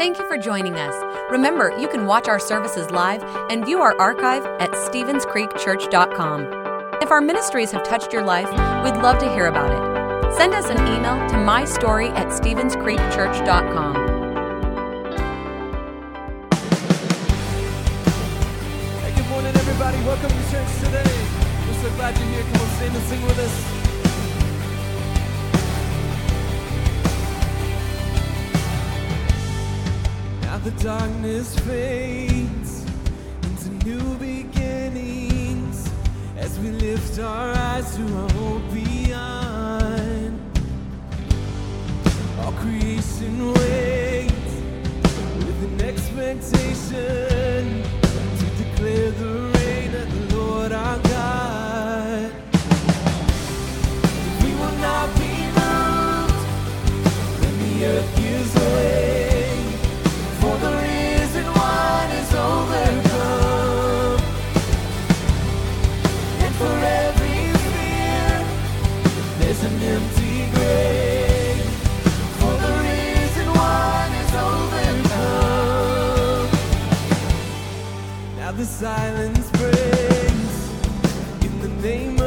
Thank you for joining us. Remember, you can watch our services live and view our archive at StevensCreekChurch.com. If our ministries have touched your life, we'd love to hear about it. Send us an email to mystory at StevensCreekChurch.com. Hey, good morning, everybody. Welcome to church today. We're so glad you're here. Come on, stand and sing with us. The darkness fades into new beginnings as we lift our eyes to a hope beyond. All creation waits with an expectation to declare the reign of the Lord our God. We will not be moved when the earth the silence breaks in the name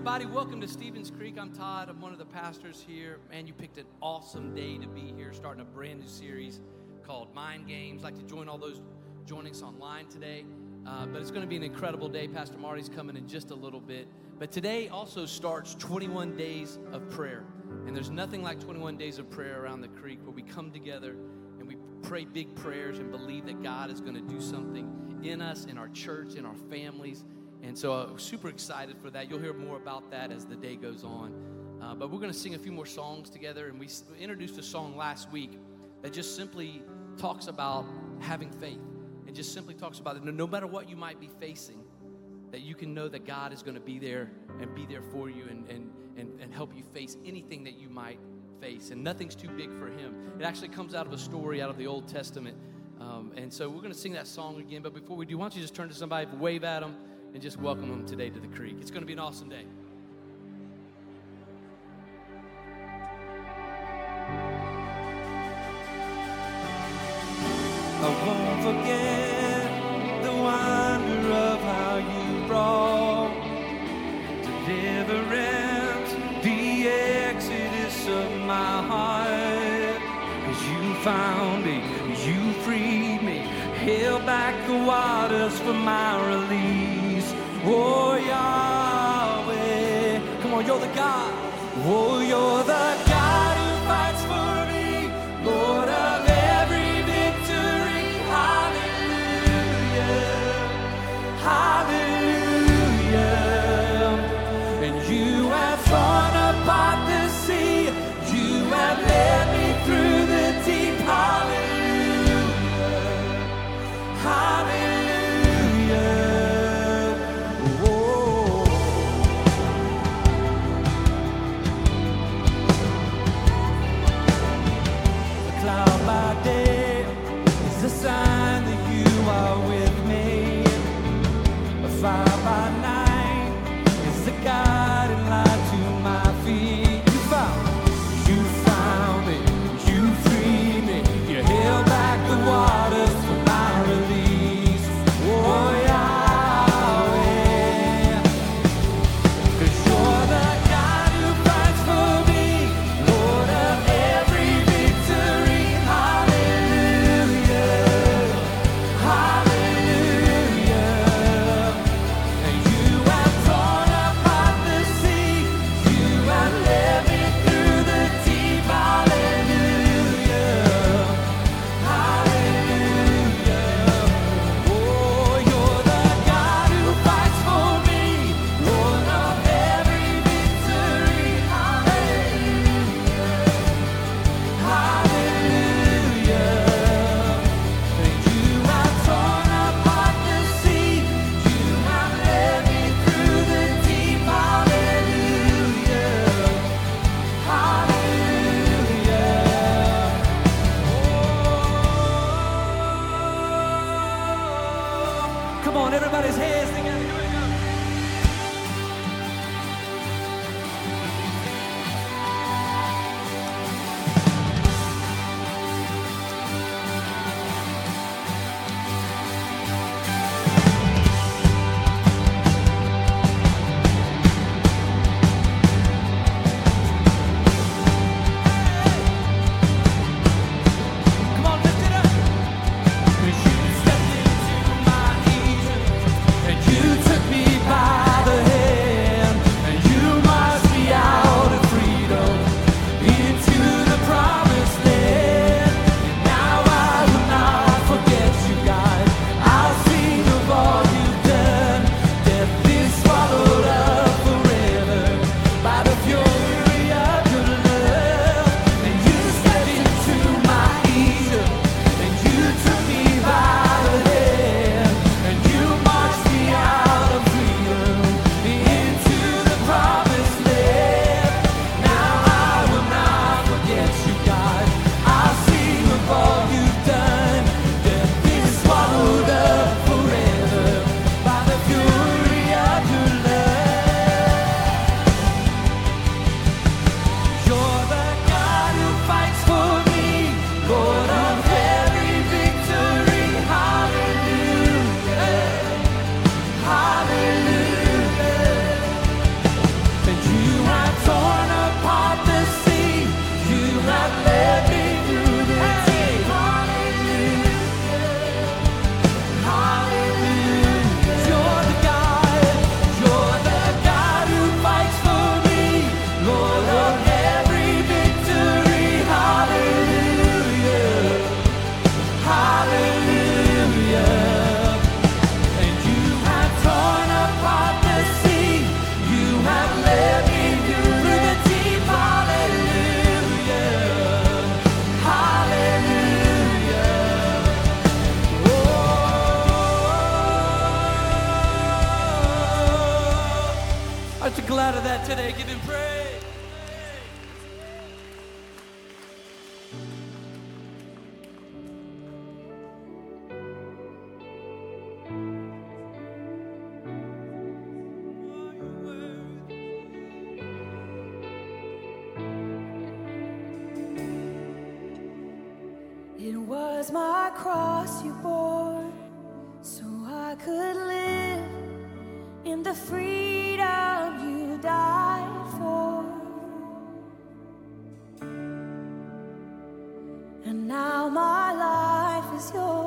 everybody. Welcome to Stevens Creek. I'm Todd. I'm one of the pastors here. Man, you picked an awesome day to be here, starting a brand new series called Mind Games. I'd like to join all those joining us online today. Uh, but it's going to be an incredible day. Pastor Marty's coming in just a little bit. But today also starts 21 days of prayer. And there's nothing like 21 days of prayer around the creek where we come together and we pray big prayers and believe that God is going to do something in us, in our church, in our families. And so, uh, super excited for that. You'll hear more about that as the day goes on. Uh, but we're going to sing a few more songs together. And we introduced a song last week that just simply talks about having faith. It just simply talks about it. No, matter what you might be facing, that you can know that God is going to be there and be there for you and, and, and, and help help you face anything that you might face, and nothing's too big for Him. It actually comes out of a story out of the Old Testament. Um, and so we're going to sing that song again. But before we do, why don't you just turn to somebody, wave at them, and just welcome them today to the creek? It's going to be an awesome day. I won't forget the wonder of how you brought deliverance, the exodus of my heart. Cause you found me, you freed me, held back the waters for my release. Oh, Yahweh. Come on, you're the God. Oh, you're the God glad of that today. Give him praise. It was my cross you bore. Life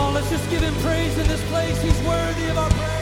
Come on, let's just give him praise in this place. He's worthy of our praise.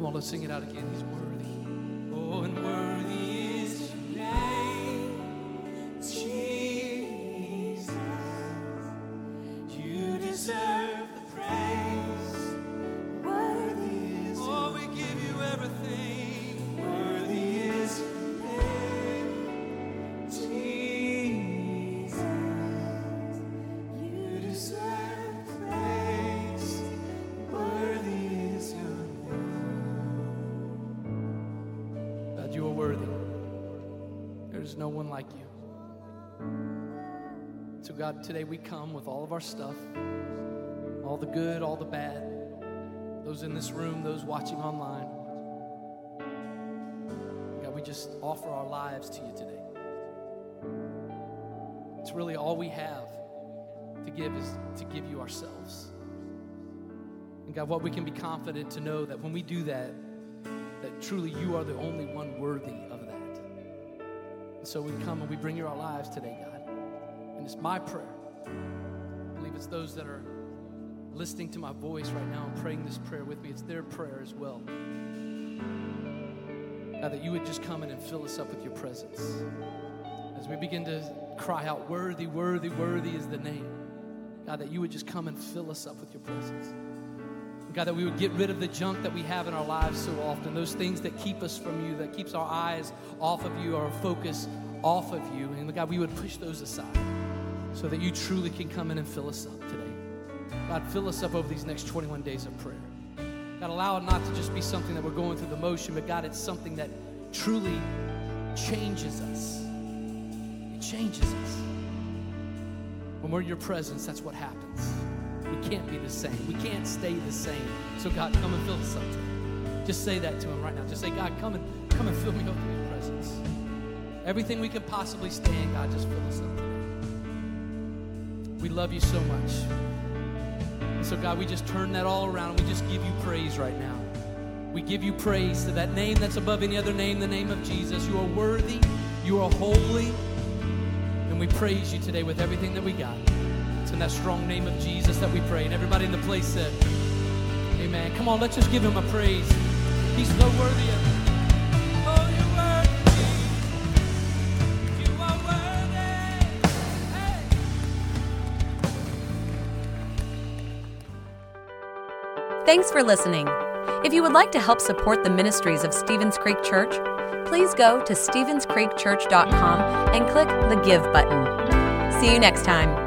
Come on, let's sing it out again. He's worthy. There is no one like you. So, God, today we come with all of our stuff all the good, all the bad, those in this room, those watching online. God, we just offer our lives to you today. It's really all we have to give is to give you ourselves. And God, what we can be confident to know that when we do that, that truly you are the only one worthy. And so we come and we bring you our lives today, God. And it's my prayer. I believe it's those that are listening to my voice right now and praying this prayer with me. It's their prayer as well. God, that you would just come in and fill us up with your presence. As we begin to cry out, Worthy, worthy, worthy is the name. God, that you would just come and fill us up with your presence. God, that we would get rid of the junk that we have in our lives so often, those things that keep us from you, that keeps our eyes off of you, our focus off of you. And God, we would push those aside so that you truly can come in and fill us up today. God, fill us up over these next 21 days of prayer. God, allow it not to just be something that we're going through the motion, but God, it's something that truly changes us. It changes us. When we're in your presence, that's what happens. Can't be the same. We can't stay the same. So God, come and fill us up. Just say that to him right now. Just say, God, come and come and fill me up with your presence. Everything we can possibly stand, God, just fill us up. We love you so much. And so, God, we just turn that all around. We just give you praise right now. We give you praise to that name that's above any other name, the name of Jesus. You are worthy, you are holy, and we praise you today with everything that we got. It's in that strong name of Jesus that we pray. And everybody in the place said, Amen. Come on, let's just give him a praise. He's so worthy of it. Oh. Thanks for listening. If you would like to help support the ministries of Stevens Creek Church, please go to StevensCreekChurch.com and click the Give button. See you next time.